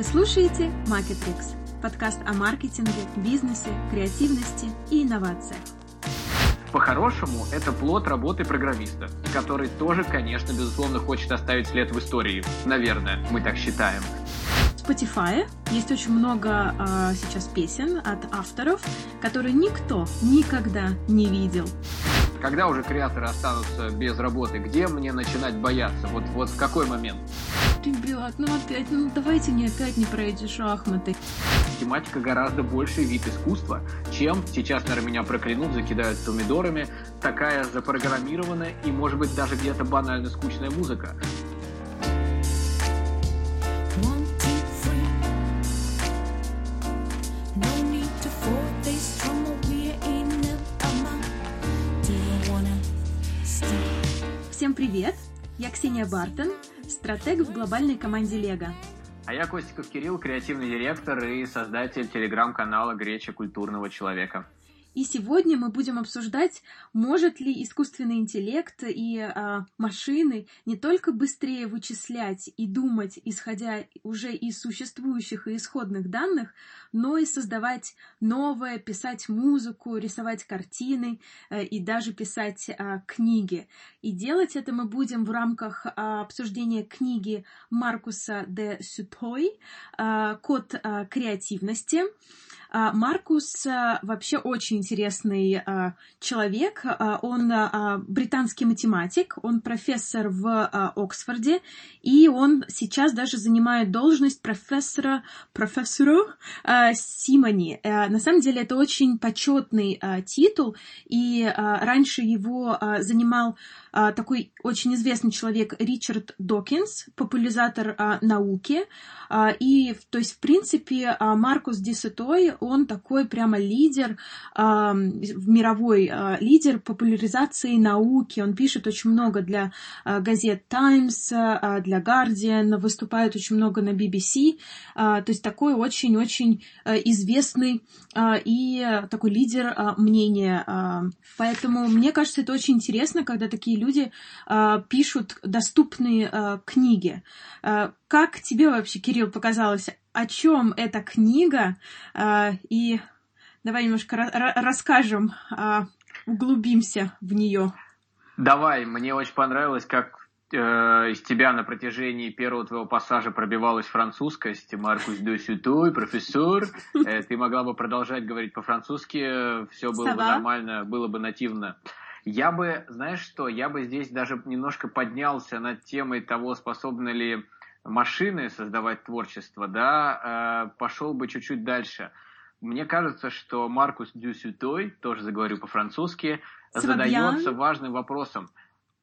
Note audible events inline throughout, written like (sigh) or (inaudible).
Вы слушаете Marketrix, подкаст о маркетинге, бизнесе, креативности и инновациях. По-хорошему, это плод работы программиста, который тоже, конечно, безусловно, хочет оставить след в истории. Наверное, мы так считаем. Spotify есть очень много э, сейчас песен от авторов, которые никто никогда не видел. Когда уже креаторы останутся без работы, где мне начинать бояться? Вот, вот в какой момент? Ребят, ну опять, ну давайте не опять не про эти шахматы. Тематика гораздо больше вид искусства, чем, сейчас, наверное, меня проклянут, закидают помидорами, такая запрограммированная и, может быть, даже где-то банально скучная музыка. Всем привет! Я Ксения Бартон, стратег в глобальной команде Лего. А я Костиков Кирилл, креативный директор и создатель телеграм-канала «Греча культурного человека». И сегодня мы будем обсуждать, может ли искусственный интеллект и а, машины не только быстрее вычислять и думать, исходя уже из существующих и исходных данных, но и создавать новое, писать музыку, рисовать картины а, и даже писать а, книги. И делать это мы будем в рамках а, обсуждения книги Маркуса де Сютой а, «Код а, креативности». А, Маркус а, вообще очень интересный а, человек. Он британский математик, он профессор в Оксфорде, и он сейчас даже занимает должность профессора, профессору Симони. Э, на самом деле это очень почетный титул, и раньше его занимал такой очень известный человек Ричард Докинс, популяризатор науки. И, то есть, в принципе, Маркус Дисетой, он такой прямо лидер, э, мировой э, лидер популяризации науки. Он пишет очень много для э, газет Times, для Guardian, выступает очень много на BBC. То есть такой очень-очень э, известный и такой лидер мнения. Поэтому мне кажется, это очень интересно, когда такие люди пишут доступные книги. Как тебе вообще, Кирилл, показалось, о чем эта книга? Э, и давай немножко расскажем, э, углубимся в нее. Давай, мне очень понравилось, как э, из тебя на протяжении первого твоего пассажа пробивалась французскость. Маркус де Сютой, профессор. Э, ты могла бы продолжать говорить по-французски, все было бы нормально, было бы нативно. Я бы, знаешь что, я бы здесь даже немножко поднялся над темой того, способны ли машины создавать творчество, да, э, пошел бы чуть-чуть дальше. Мне кажется, что Маркус Дюсютой, тоже заговорю по-французски, задается важным вопросом.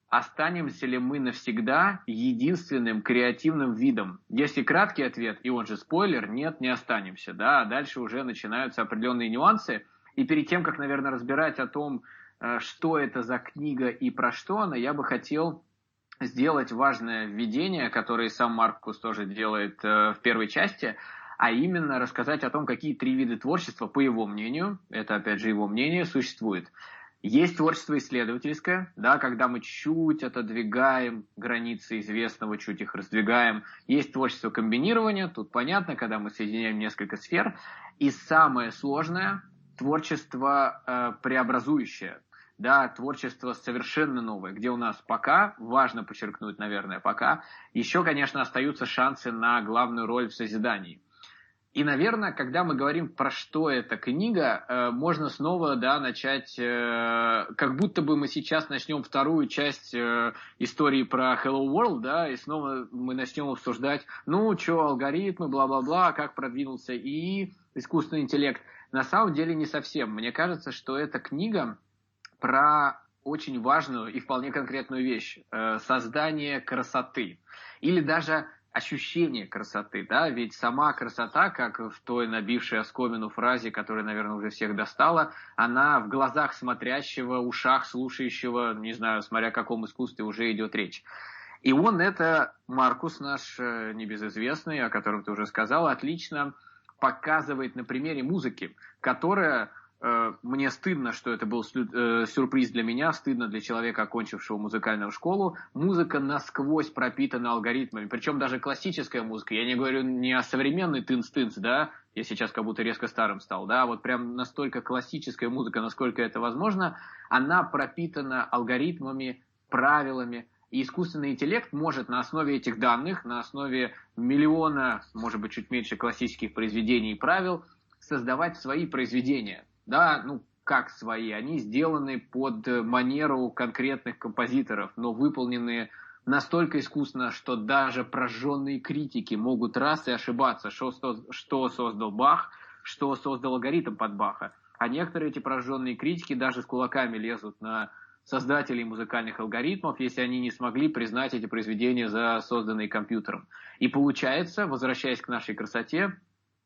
Останемся ли мы навсегда единственным креативным видом? Если краткий ответ, и он же спойлер, нет, не останемся. Да? А дальше уже начинаются определенные нюансы. И перед тем, как, наверное, разбирать о том, э, что это за книга и про что она, я бы хотел сделать важное введение, которое сам Маркус тоже делает э, в первой части, а именно рассказать о том, какие три вида творчества, по его мнению, это опять же его мнение, существует. Есть творчество исследовательское, да, когда мы чуть отодвигаем границы известного, чуть их раздвигаем. Есть творчество комбинирования, тут понятно, когда мы соединяем несколько сфер. И самое сложное – творчество э, преобразующее, да, творчество совершенно новое, где у нас пока, важно подчеркнуть, наверное, пока, еще, конечно, остаются шансы на главную роль в созидании. И, наверное, когда мы говорим про что эта книга, э, можно снова да, начать, э, как будто бы мы сейчас начнем вторую часть э, истории про Hello World, да, и снова мы начнем обсуждать, ну, что, алгоритмы, бла-бла-бла, как продвинулся и искусственный интеллект. На самом деле не совсем. Мне кажется, что эта книга про очень важную и вполне конкретную вещь э, – создание красоты. Или даже ощущение красоты, да, ведь сама красота, как в той набившей оскомину фразе, которая, наверное, уже всех достала, она в глазах смотрящего, ушах слушающего, не знаю, смотря о каком искусстве уже идет речь. И он это, Маркус наш э, небезызвестный, о котором ты уже сказал, отлично показывает на примере музыки, которая мне стыдно, что это был э, сюрприз для меня, стыдно для человека, окончившего музыкальную школу. Музыка насквозь пропитана алгоритмами, причем даже классическая музыка. Я не говорю не о современной тынц-тынц, да, я сейчас как будто резко старым стал, да, вот прям настолько классическая музыка, насколько это возможно, она пропитана алгоритмами, правилами, и искусственный интеллект может на основе этих данных, на основе миллиона, может быть, чуть меньше классических произведений и правил, создавать свои произведения да, ну, как свои, они сделаны под манеру конкретных композиторов, но выполнены настолько искусно, что даже прожженные критики могут раз и ошибаться, что, что создал Бах, что создал алгоритм под Баха. А некоторые эти прожженные критики даже с кулаками лезут на создателей музыкальных алгоритмов, если они не смогли признать эти произведения за созданные компьютером. И получается, возвращаясь к нашей красоте,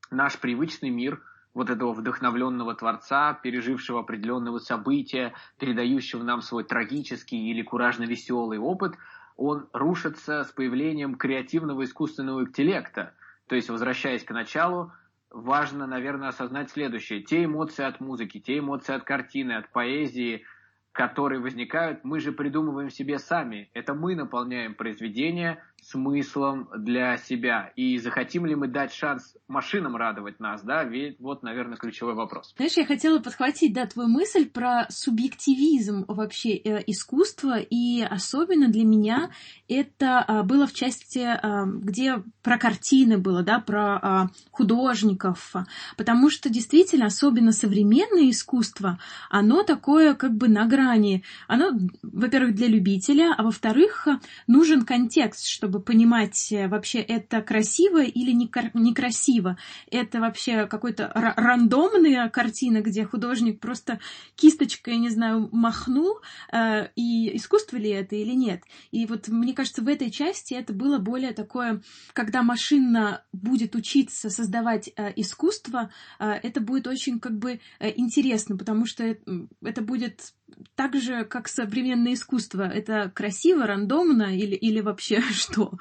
наш привычный мир – вот этого вдохновленного творца, пережившего определенного события, передающего нам свой трагический или куражно-веселый опыт, он рушится с появлением креативного искусственного интеллекта. То есть, возвращаясь к началу, важно, наверное, осознать следующее. Те эмоции от музыки, те эмоции от картины, от поэзии, которые возникают, мы же придумываем себе сами. Это мы наполняем произведение, смыслом для себя. И захотим ли мы дать шанс машинам радовать нас, да, ведь вот, наверное, ключевой вопрос. Знаешь, я хотела подхватить, да, твою мысль про субъективизм вообще э, искусства, и особенно для меня это а, было в части, а, где про картины было, да, про а, художников, потому что действительно, особенно современное искусство, оно такое как бы на грани, оно, во-первых, для любителя, а во-вторых, нужен контекст, чтобы понимать, э, вообще это красиво или некрасиво. Это вообще какой-то рандомная картина, где художник просто кисточкой, не знаю, махнул, э, и искусство ли это или нет. И вот мне кажется, в этой части это было более такое, когда машина будет учиться создавать э, искусство, это будет очень как бы интересно, потому что это будет так же, как современное искусство. Это красиво, рандомно или, или вообще (laughs) что?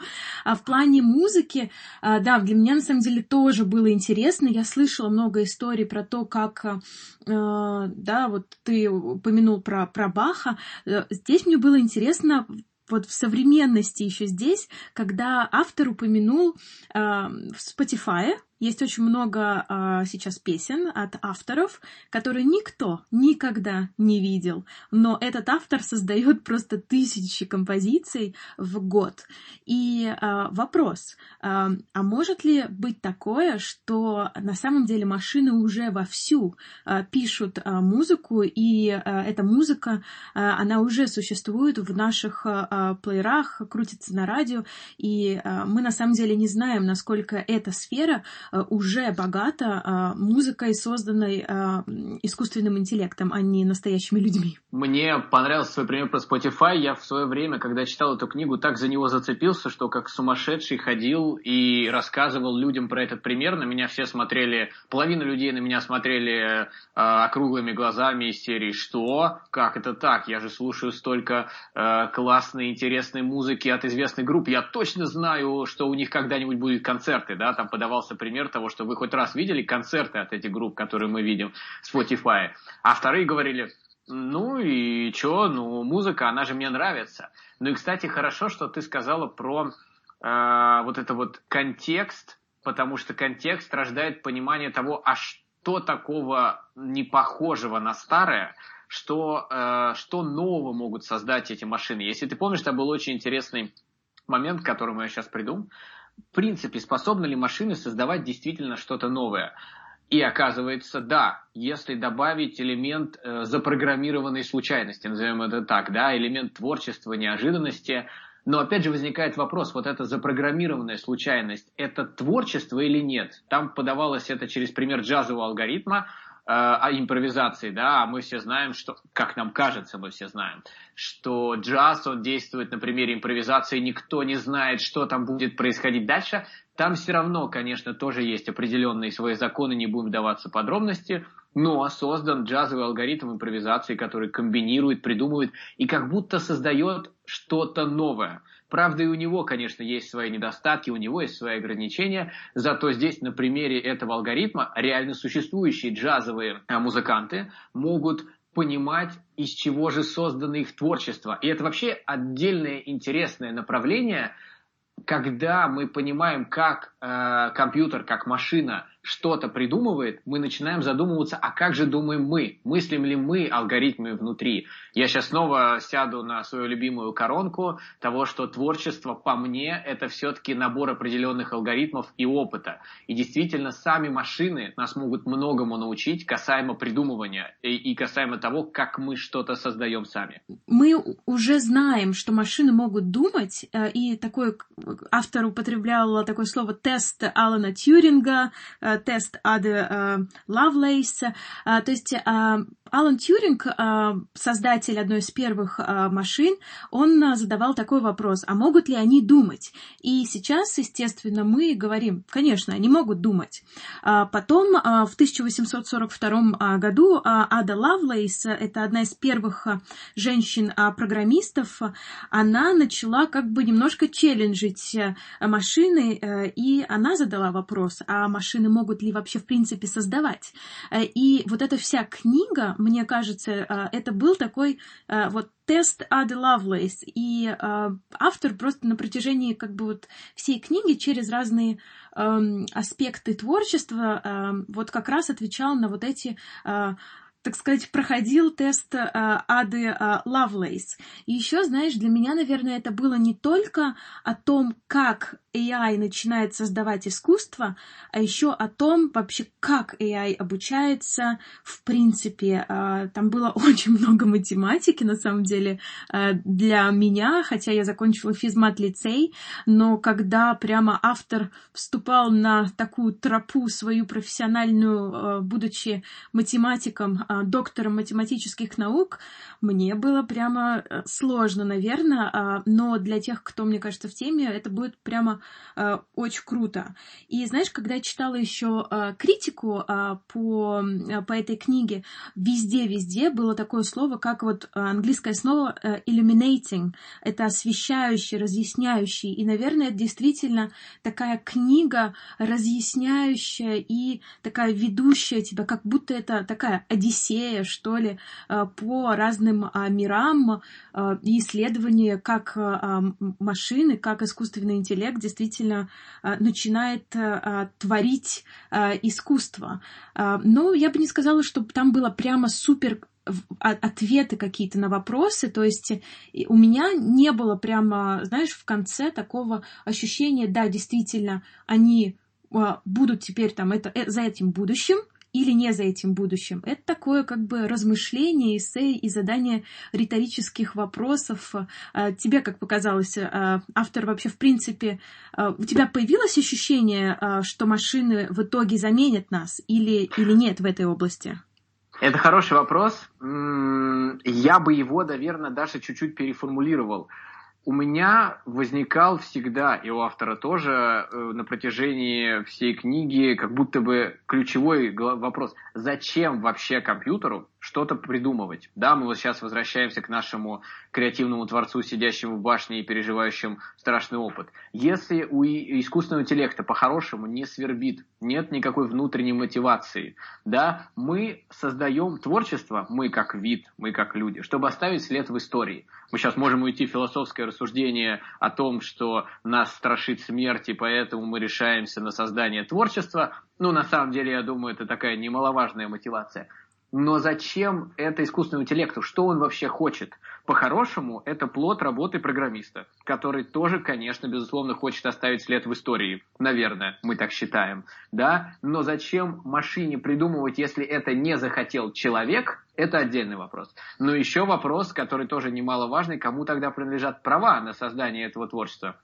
А в плане музыки, а, да, для меня на самом деле тоже было интересно. Я слышала много историй про то, как, а, да, вот ты упомянул про, про Баха. Э, здесь мне было интересно вот в современности еще здесь, когда автор упомянул э, в Spotify, есть очень много а, сейчас песен от авторов, которые никто никогда не видел, но этот автор создает просто тысячи композиций в год. И а, вопрос, а, а может ли быть такое, что на самом деле машины уже вовсю а, пишут а, музыку, и а, эта музыка, а, она уже существует в наших а, плеерах, крутится на радио, и а, мы на самом деле не знаем, насколько эта сфера уже богата а, музыкой, созданной а, искусственным интеллектом, а не настоящими людьми. Мне понравился свой пример про Spotify. Я в свое время, когда читал эту книгу, так за него зацепился, что как сумасшедший ходил и рассказывал людям про этот пример. На меня все смотрели, половина людей на меня смотрели э, округлыми глазами из серии «Что? Как это так? Я же слушаю столько э, классной, интересной музыки от известных групп. Я точно знаю, что у них когда-нибудь будут концерты». Да? Там подавался пример пример того, что вы хоть раз видели концерты от этих групп, которые мы видим в Spotify. А вторые говорили, ну и чё, ну музыка, она же мне нравится. Ну и, кстати, хорошо, что ты сказала про э, вот это вот контекст, потому что контекст рождает понимание того, а что такого не похожего на старое, что, э, что нового могут создать эти машины. Если ты помнишь, там был очень интересный момент, к которому я сейчас приду в принципе, способны ли машины создавать действительно что-то новое? И оказывается, да, если добавить элемент э, запрограммированной случайности, назовем это так, да, элемент творчества, неожиданности, но опять же возникает вопрос, вот эта запрограммированная случайность, это творчество или нет? Там подавалось это через пример джазового алгоритма, о импровизации, да, а мы все знаем, что, как нам кажется, мы все знаем, что джаз, он действует на примере импровизации, никто не знает, что там будет происходить дальше, там все равно, конечно, тоже есть определенные свои законы, не будем даваться подробности, но создан джазовый алгоритм импровизации, который комбинирует, придумывает и как будто создает что-то новое. Правда, и у него, конечно, есть свои недостатки, у него есть свои ограничения, зато здесь на примере этого алгоритма реально существующие джазовые а, музыканты могут понимать, из чего же создано их творчество. И это вообще отдельное интересное направление, когда мы понимаем, как э, компьютер, как машина что-то придумывает, мы начинаем задумываться, а как же думаем мы? Мыслим ли мы алгоритмы внутри? Я сейчас снова сяду на свою любимую коронку того, что творчество, по мне, это все-таки набор определенных алгоритмов и опыта. И действительно, сами машины нас могут многому научить касаемо придумывания и, и касаемо того, как мы что-то создаем сами. Мы уже знаем, что машины могут думать, э, и такой автор употреблял такое слово тест Алана Тьюринга, э, тест Ады Лавлейса. То есть э, Алан Тьюринг, создатель одной из первых машин, он задавал такой вопрос, а могут ли они думать? И сейчас, естественно, мы говорим, конечно, они могут думать. Потом в 1842 году Ада Лавлейс, это одна из первых женщин-программистов, она начала как бы немножко челленджить машины, э, и она задала вопрос, а машины могут ли вообще в принципе создавать? Э, и вот эта вся книга, мне кажется, это был такой вот тест Ады Лавлейс, и автор просто на протяжении как бы вот всей книги через разные эм, аспекты творчества эм, вот как раз отвечал на вот эти так сказать, проходил тест э, Ады э, Лавлейс. И еще, знаешь, для меня, наверное, это было не только о том, как AI начинает создавать искусство, а еще о том вообще, как AI обучается в принципе. А, там было (laughs) очень много математики, на самом деле, а, для меня, хотя я закончила физмат-лицей, но когда прямо автор вступал на такую тропу свою профессиональную, а, будучи математиком, доктором математических наук, мне было прямо э, сложно, наверное, но для тех, кто, мне кажется, в теме, это будет прямо э, очень круто. И знаешь, когда я читала еще э, критику э, по, э, по этой книге, везде-везде было такое слово, как вот э, английское слово э, illuminating. Это освещающий, разъясняющий. И, наверное, это действительно такая книга, разъясняющая и такая ведущая тебя, как будто это такая одиссея, что ли, э, по разным э, мирам э, и исследования, как э, машины, как искусственный интеллект действительно а, начинает а, а, творить искусство. Но я бы не сказала, что там было прямо супер ответы какие-то на вопросы, то есть у меня не было прямо, знаешь, в конце такого ощущения, да, действительно, они будут теперь там это, за этим будущим, или не за этим будущим. Это такое как бы размышление, эссе и задание риторических вопросов. А, тебе, как показалось, а, автор вообще в принципе... А, у тебя появилось ощущение, что машины в итоге заменят нас или, или нет в этой области? Это хороший вопрос. Я бы его, наверное, даже чуть-чуть переформулировал у меня возникал всегда, и у автора тоже, э, на протяжении всей книги, как будто бы ключевой вопрос, зачем вообще компьютеру что-то придумывать. Да, мы вот сейчас возвращаемся к нашему креативному творцу, сидящему в башне и переживающему страшный опыт. Если у искусственного интеллекта по-хорошему не свербит, нет никакой внутренней мотивации, да, мы создаем творчество, мы как вид, мы как люди, чтобы оставить след в истории. Мы сейчас можем уйти в философское рассуждение о том, что нас страшит смерть, и поэтому мы решаемся на создание творчества. Ну, на самом деле, я думаю, это такая немаловажная мотивация. Но зачем это искусственному интеллекту? Что он вообще хочет? По-хорошему, это плод работы программиста, который тоже, конечно, безусловно, хочет оставить след в истории. Наверное, мы так считаем. Да? Но зачем машине придумывать, если это не захотел человек? Это отдельный вопрос. Но еще вопрос, который тоже немаловажный, кому тогда принадлежат права на создание этого творчества?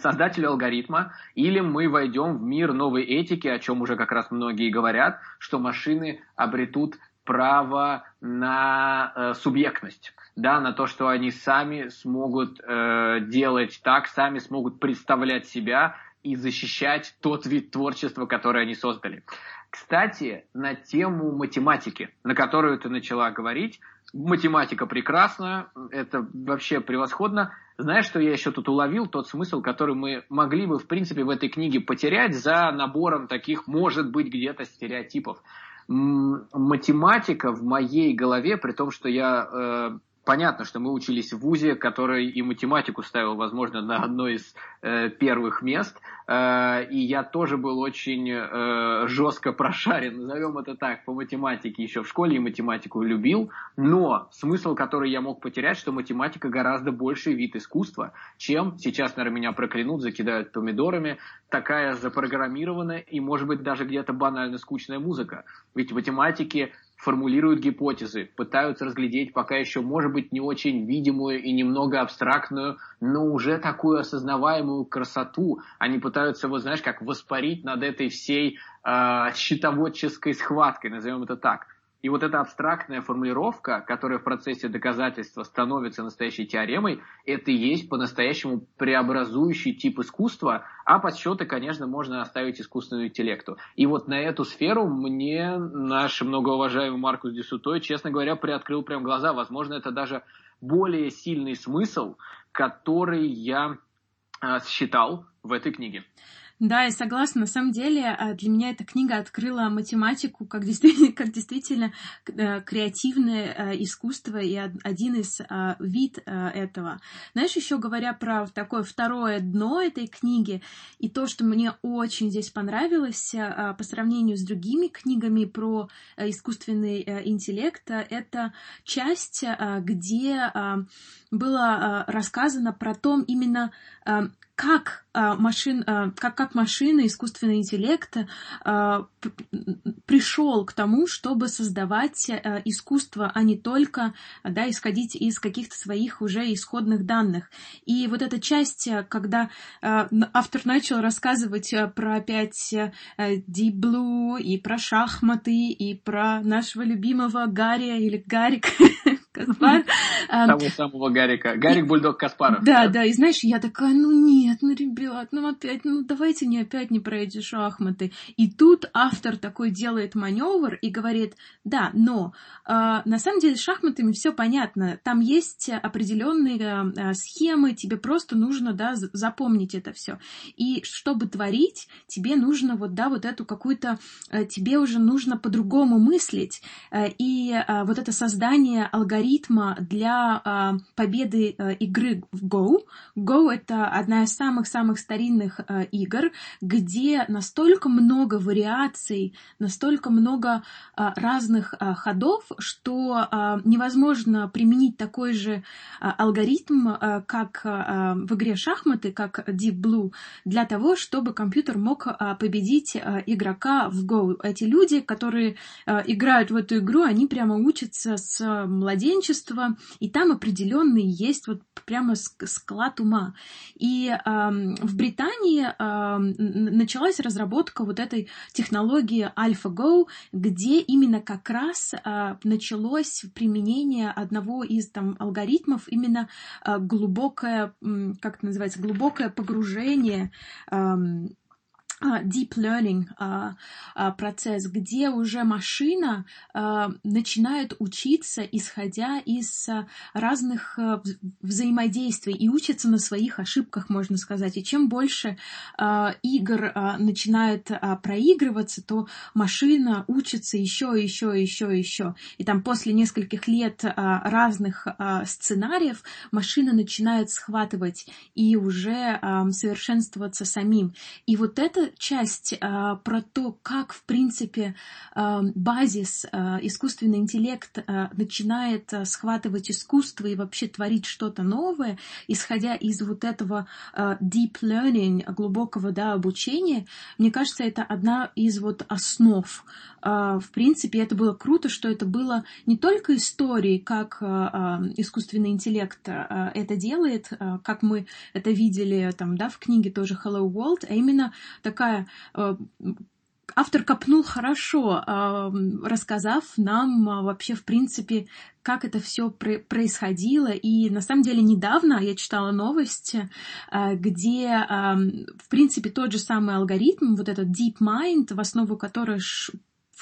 создателю алгоритма, или мы войдем в мир новой этики, о чем уже как раз многие говорят, что машины обретут право на э, субъектность, да, на то, что они сами смогут э, делать так, сами смогут представлять себя и защищать тот вид творчества, который они создали. Кстати, на тему математики, на которую ты начала говорить, математика прекрасна, это вообще превосходно. Знаешь, что я еще тут уловил? Тот смысл, который мы могли бы, в принципе, в этой книге потерять за набором таких, может быть, где-то стереотипов. Математика в моей голове, при том, что я э, понятно, что мы учились в ВУЗе, который и математику ставил, возможно, на одно из э, первых мест. Э, и я тоже был очень э, жестко прошарен, назовем это так, по математике еще в школе и математику любил. Но смысл, который я мог потерять, что математика гораздо больший вид искусства, чем сейчас, наверное, меня проклянут, закидают помидорами, такая запрограммированная и, может быть, даже где-то банально скучная музыка. Ведь в математике формулируют гипотезы, пытаются разглядеть пока еще, может быть, не очень видимую и немного абстрактную, но уже такую осознаваемую красоту. Они пытаются, вот знаешь, как воспарить над этой всей э, счетоводческой схваткой, назовем это так. И вот эта абстрактная формулировка, которая в процессе доказательства становится настоящей теоремой, это и есть по-настоящему преобразующий тип искусства, а подсчеты, конечно, можно оставить искусственному интеллекту. И вот на эту сферу мне наш многоуважаемый Маркус Десутой, честно говоря, приоткрыл прям глаза. Возможно, это даже более сильный смысл, который я э, считал в этой книге. Да, я согласна. На самом деле а, для меня эта книга открыла математику как действительно, (laughs) как действительно э, креативное э, искусство и один из а, вид э, этого. Знаешь, еще говоря про такое второе дно этой книги и то, что мне очень здесь понравилось а, по сравнению с другими книгами про искусственный интеллект, это часть, где было рассказано про то именно, как а, машин, а, как, как машина, искусственный интеллект а, пришел к тому, чтобы создавать искусство, а не только да, исходить из каких-то своих уже исходных данных. И вот эта часть, когда автор начал рассказывать про опять Deep Blue и про шахматы и про нашего любимого Гарри или Гарик, (laughs) Каспар. Того самого Гарика. Гарик Бульдог Каспаров. Да, да, и знаешь, я такая, ну нет, ну ребят, ну опять, ну давайте не опять не про эти шахматы. И тут автор такой делает маневр и говорит, да, но а, на самом деле с шахматами все понятно. Там есть определенные а, схемы, тебе просто нужно, да, запомнить это все. И чтобы творить, тебе нужно вот, да, вот эту какую-то, э, тебе уже нужно по-другому мыслить. Э, и а, вот это создание алгоритма алгоритма для э, победы э, игры в Go. Go — это одна из самых-самых старинных э, игр, где настолько много вариаций, настолько много э, разных э, ходов, что невозможно применить такой же алгоритм, как в игре шахматы, как Deep Blue, для того, чтобы компьютер мог победить игрока в Go. Эти люди, которые играют в эту игру, они прямо учатся с младенчества, младенчества, и там определенный есть вот прямо склад ума. И э, в Британии э, началась разработка вот этой технологии AlphaGo, где именно как раз э, началось применение одного из там алгоритмов, именно э, глубокое, как это называется, глубокое погружение э, deep learning а, а, процесс, где уже машина начинает учиться, исходя из разных взаимодействий и учится на своих ошибках, можно сказать. И чем больше игр начинает проигрываться, то машина учится еще, еще, еще, еще. И там после нескольких лет разных сценариев машина начинает схватывать и уже совершенствоваться самим. И вот это часть а, про то, как, в принципе, а, базис, а, искусственный интеллект а, начинает а, схватывать искусство и вообще творить что-то новое, исходя из вот этого а, deep learning, глубокого да, обучения, мне кажется, это одна из вот основ. А, в принципе, это было круто, что это было не только историей, как а, а, искусственный интеллект а, это делает, а, как мы это видели там, да, в книге тоже Hello World, а именно так такая э, автор копнул хорошо, э, рассказав нам э, вообще, в принципе, как это все происходило. И на самом деле недавно я читала новость, где, в принципе, тот же самый алгоритм, вот этот DeepMind, в основу которой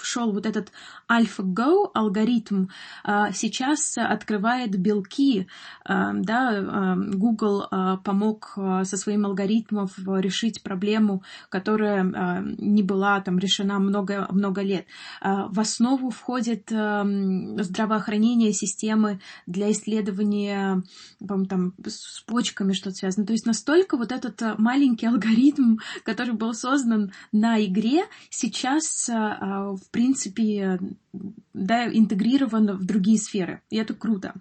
шел вот этот AlphaGo алгоритм, а, сейчас открывает белки, а, да, а, Google помог со своим алгоритмом решить проблему, которая не была там решена много, много лет. В основу входит здравоохранение системы для исследования там, с почками что-то связано. То есть настолько вот этот маленький (laughs) алгоритм, который был создан на игре, сейчас в принципе, да, интегрирован в другие сферы. И это круто.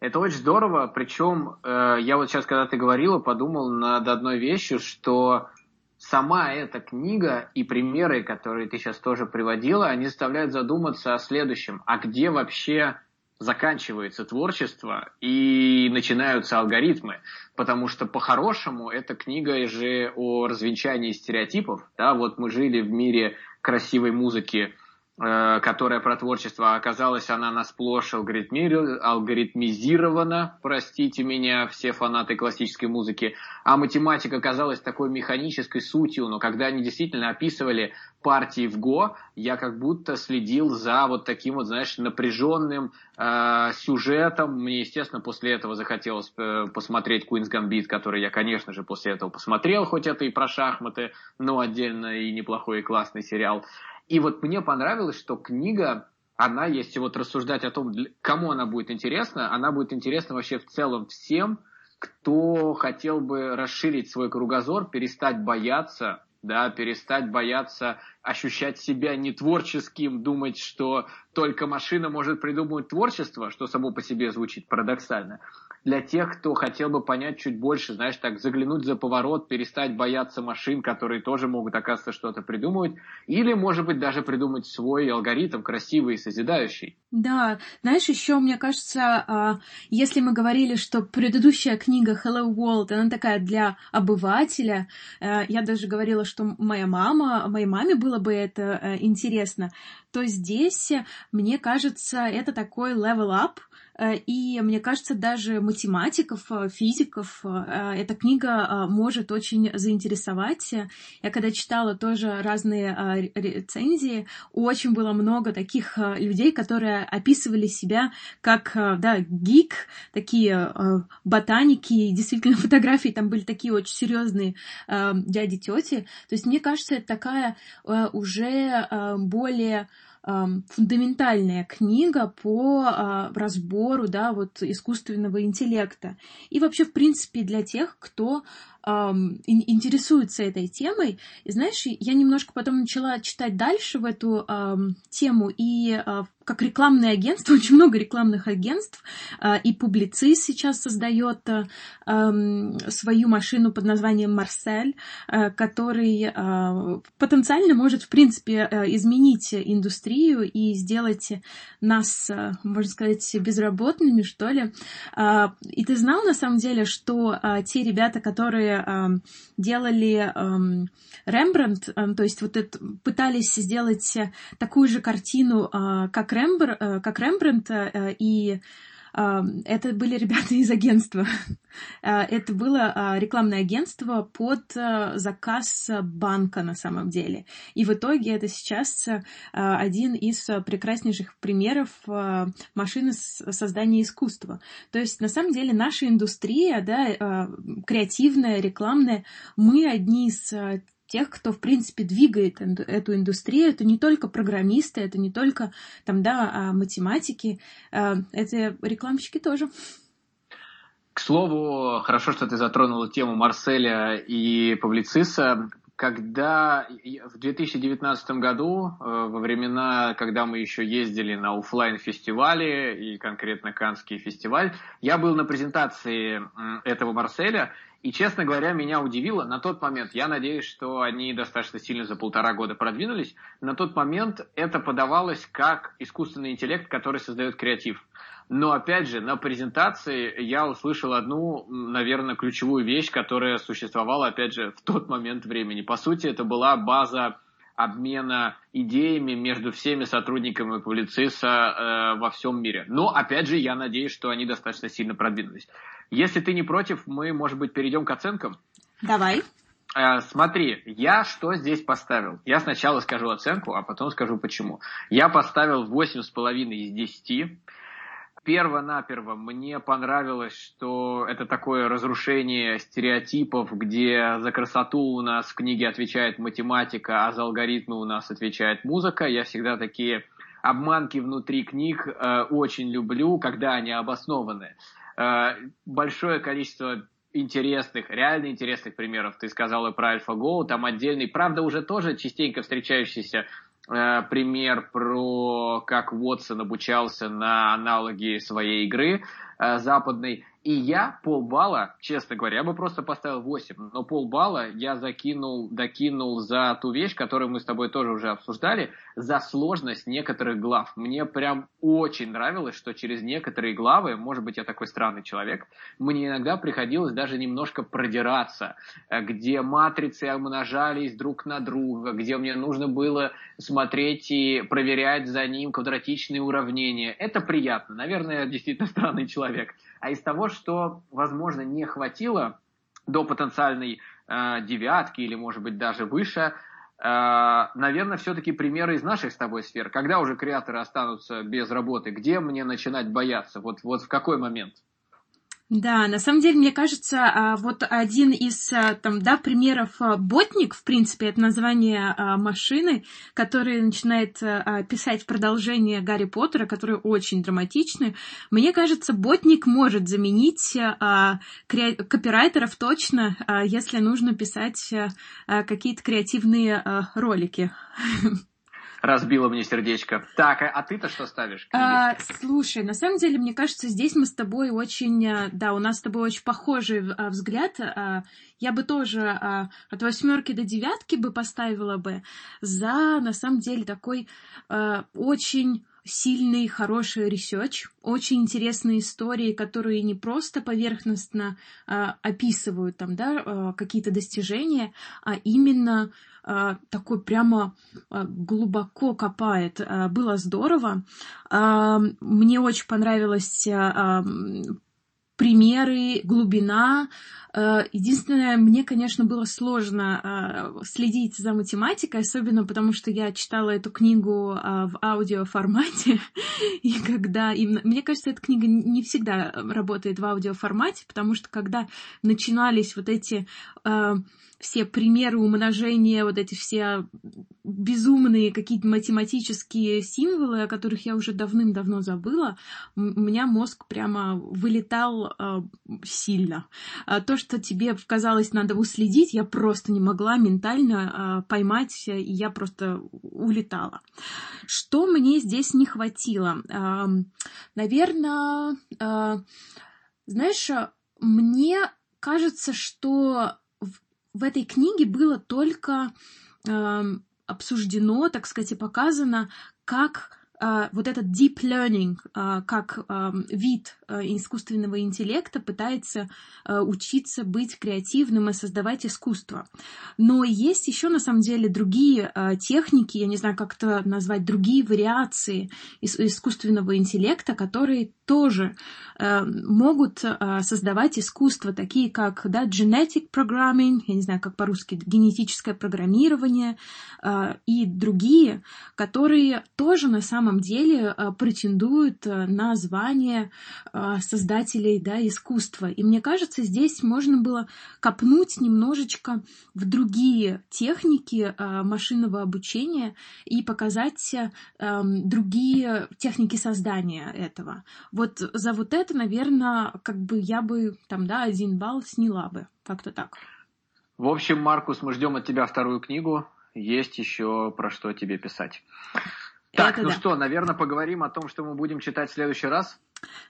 Это очень здорово. Причем э, я вот сейчас, когда ты говорила, подумал над одной вещью, что сама эта книга и примеры, которые ты сейчас тоже приводила, они заставляют задуматься о следующем. А где вообще заканчивается творчество и начинаются алгоритмы, потому что по-хорошему эта книга же о развенчании стереотипов, да, вот мы жили в мире красивой музыки, которая про творчество, оказалась она на сплошь алгоритми... алгоритмизирована, простите меня, все фанаты классической музыки, а математика оказалась такой механической сутью, но когда они действительно описывали партии в ГО, я как будто следил за вот таким вот, знаешь, напряженным э, сюжетом. Мне, естественно, после этого захотелось э, посмотреть Queen's Gambit, который я, конечно же, после этого посмотрел, хоть это и про шахматы, но отдельно и неплохой и классный сериал. И вот мне понравилось, что книга, она, если вот рассуждать о том, кому она будет интересна, она будет интересна вообще в целом всем, кто хотел бы расширить свой кругозор, перестать бояться да, перестать бояться ощущать себя не творческим, думать, что только машина может придумывать творчество, что само по себе звучит парадоксально, для тех, кто хотел бы понять чуть больше, знаешь, так заглянуть за поворот, перестать бояться машин, которые тоже могут, оказывается, что-то придумывать, или, может быть, даже придумать свой алгоритм красивый и созидающий. Да, знаешь, еще, мне кажется, а, если мы говорили, что предыдущая книга Hello World, она такая для обывателя, э, я даже говорила, что моя мама, моей маме было бы это э, интересно, то здесь, мне кажется, это такой level up, Э, и мне кажется, даже математиков, э, физиков э, эта книга может очень заинтересовать. Я когда читала тоже разные рецензии, очень было много таких людей, которые описывали себя как да, гик, такие ботаники, действительно (laughs) фотографии там были такие очень серьезные дяди тети. То есть мне кажется, это такая уже более фундаментальная книга по а, разбору да, вот, искусственного интеллекта. И вообще, в принципе, для тех, кто интересуется этой темой. И знаешь, я немножко потом начала читать дальше в эту тему, и uh, как рекламное агентство, (laughs) очень много рекламных агентств, uh, и публицист сейчас создает uh, свою машину под названием Марсель, который потенциально может, в принципе, изменить индустрию и сделать нас, можно сказать, безработными, что ли. И ты знал, на самом деле, что те ребята, которые которые делали Рембрандт, то есть вот это, пытались сделать такую же картину, а, как, Рембр, э, как Рембрандт, э, и это были ребята из агентства. (laughs) А, это было а, рекламное агентство под а, заказ банка на самом деле. И в итоге это сейчас один из прекраснейших примеров машины создания искусства. То есть на самом деле наша индустрия, да, креативная, рекламная, мы одни из тех, кто, в принципе, двигает эту индустрию. Это не только программисты, это не только там, да, а математики, а, это рекламщики тоже. К слову, хорошо, что ты затронула тему Марселя и Павлициса. Когда в 2019 году, э, во времена, когда мы еще ездили на офлайн фестивале и конкретно Канский фестиваль, я был на презентации этого Марселя, и, честно говоря, меня удивило на тот момент, я надеюсь, что они достаточно сильно за полтора года продвинулись, на тот момент это подавалось как искусственный интеллект, который создает креатив. Но, опять же, на презентации я услышал одну, наверное, ключевую вещь, которая существовала, опять же, в тот момент времени. По сути, это была база обмена идеями между всеми сотрудниками публициса э, во всем мире. Но, опять же, я надеюсь, что они достаточно сильно продвинулись. Если ты не против, мы, может быть, перейдем к оценкам? Давай. Э, смотри, я что здесь поставил? Я сначала скажу оценку, а потом скажу почему. Я поставил 8,5 из 10. Перво-наперво мне понравилось, что это такое разрушение стереотипов, где за красоту у нас в книге отвечает математика, а за алгоритмы у нас отвечает музыка. Я всегда такие обманки внутри книг э, очень люблю, когда они обоснованы. Э, большое количество интересных, реально интересных примеров. Ты сказала про AlphaGo, там отдельный, правда, уже тоже частенько встречающийся пример про как Уотсон обучался на аналоги своей игры э, западной. И я полбалла, честно говоря, я бы просто поставил 8, но полбалла я закинул, докинул за ту вещь, которую мы с тобой тоже уже обсуждали, за сложность некоторых глав. Мне прям очень нравилось, что через некоторые главы, может быть, я такой странный человек, мне иногда приходилось даже немножко продираться, э, где матрицы умножались друг на друга, где мне нужно было смотреть и проверять за ним квадратичные уравнения. Это приятно. Наверное, я действительно (laughs) странный человек а из того, что, возможно, не хватило до потенциальной э, девятки или, может быть, даже выше, э, наверное, все-таки примеры из наших с тобой сфер. Когда уже креаторы останутся без работы, где мне начинать бояться? Вот, вот в какой момент? Да, на самом деле, мне кажется, а, вот один из а, там, да, примеров а, ботник, в принципе, это название машины, которая начинает писать продолжение Гарри Поттера, которые очень драматичны. Мне кажется, ботник может заменить копирайтеров точно, если нужно писать какие-то креативные ролики. (laughs) разбила мне сердечко. Так, а, ты-то что ставишь? А, слушай, на самом деле, мне кажется, здесь мы с тобой очень, э, да, у нас с тобой очень похожий а, взгляд. А, я бы тоже а, от восьмерки до девятки бы поставила бы за, на самом деле, такой а, очень сильный, хороший research, очень интересные истории, которые не просто поверхностно э, описывают там, да, э, какие-то достижения, а именно э, такой прямо э, глубоко копает. Э, было здорово. Э, мне очень понравилось э, примеры, глубина. Э, единственное, мне, конечно, было сложно э, следить за математикой, особенно потому, что я читала эту книгу э, в аудиоформате, (laughs) и когда... И мне кажется, эта книга не всегда работает в аудиоформате, потому что когда начинались вот эти все примеры умножения, вот эти все безумные какие-то математические символы, о которых я уже давным-давно забыла, у меня мозг прямо вылетал сильно. А то, что тебе казалось надо уследить, я просто не могла ментально э, поймать, и я просто улетала. Что мне здесь не хватило? Э, наверное, э, знаешь, мне кажется, что в этой книге было только э, обсуждено, так сказать, и показано, как э, вот этот deep learning, э, как э, вид искусственного интеллекта пытается учиться быть креативным и создавать искусство. Но есть еще на самом деле другие техники, я не знаю, как это назвать, другие вариации искусственного интеллекта, которые тоже могут создавать искусство, такие как да, genetic programming, я не знаю, как по-русски, генетическое программирование и другие, которые тоже на самом деле э, претендуют э, на звание э, создателей да, искусства. И мне кажется, здесь можно было копнуть немножечко в другие техники машинного обучения и показать э, другие техники создания этого. Вот за вот это, наверное, как бы я бы там, да, один балл сняла бы. Как-то так. В общем, Маркус, мы ждем от тебя вторую книгу. Есть еще про что тебе писать. Так, это ну да. что, наверное, поговорим о том, что мы будем читать в следующий раз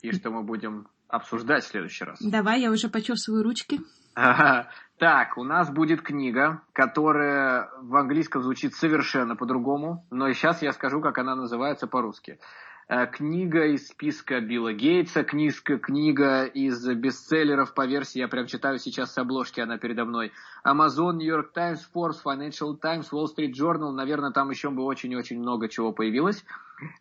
и что мы будем обсуждать в следующий раз. Давай, я уже почесываю ручки. Так, у нас будет книга, которая в английском звучит совершенно по-другому, но сейчас я скажу, как она называется по-русски. Э, книга из списка Билла Гейтса, книжка, книга из бестселлеров по версии, я прям читаю сейчас с обложки, она передо мной. Amazon, New York Times, Forbes, Financial Times, Wall Street Journal, наверное, там еще бы очень-очень много чего появилось.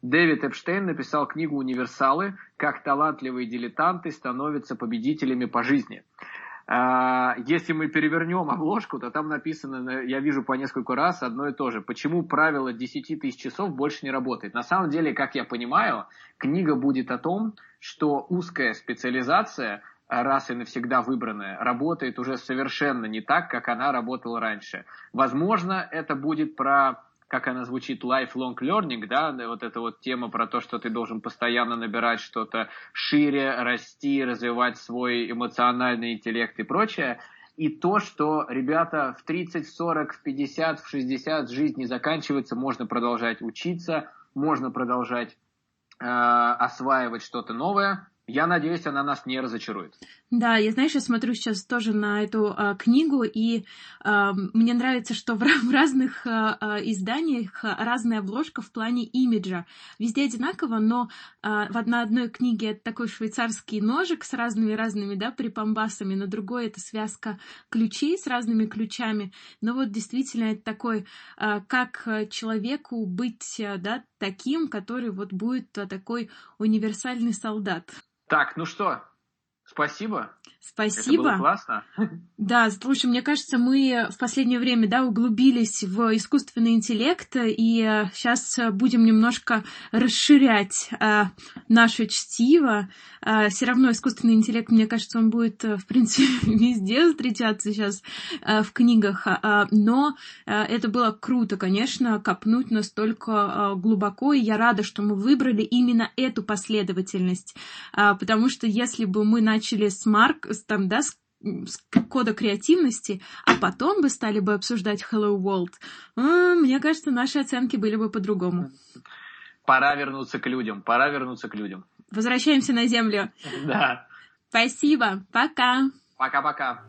Дэвид Эпштейн написал книгу «Универсалы. Как талантливые дилетанты становятся победителями по жизни». А, если мы перевернем обложку, то там написано, я вижу по несколько раз одно и то же. Почему правило 10 тысяч часов больше не работает? На самом деле, как я понимаю, книга будет о том, что узкая специализация раз и навсегда выбранная, работает уже совершенно не так, как она работала раньше. Возможно, это будет про как она звучит, lifelong learning, да, вот эта вот тема про то, что ты должен постоянно набирать что-то шире, расти, развивать свой эмоциональный интеллект и прочее. И то, что, ребята, в 30, в 40, в 50, в 60 жизнь не заканчивается, можно продолжать учиться, можно продолжать э, осваивать что-то новое, я надеюсь, она нас не разочарует. Да, я, знаешь, я смотрю сейчас тоже на эту а, книгу, и а, мне нравится, что в, в разных а, а, изданиях разная обложка в плане имиджа. Везде одинаково, но а, в, на одной книге это такой швейцарский ножик с разными-разными, да, припомбасами, на другой это связка ключей с разными ключами. Но вот действительно это такой, а, как человеку быть, да, таким, который вот будет а, такой универсальный солдат. Так, ну что, спасибо. Спасибо. Это было классно. Да, слушай, мне кажется, мы в последнее время, да, углубились в искусственный интеллект, и сейчас будем немножко расширять а, наше чтиво. А, все равно искусственный интеллект, мне кажется, он будет, в принципе, (laughs) везде встречаться сейчас а, в книгах, а, но а, это было круто, конечно, копнуть настолько а, глубоко, и я рада, что мы выбрали именно эту последовательность, а, потому что если бы мы начали с Марк, там, да, с с кода креативности, а потом бы стали бы обсуждать Hello World, мне кажется, наши оценки были бы по-другому. Пора вернуться к людям, пора вернуться к людям. Возвращаемся на землю. Да. Спасибо. Пока. Пока-пока.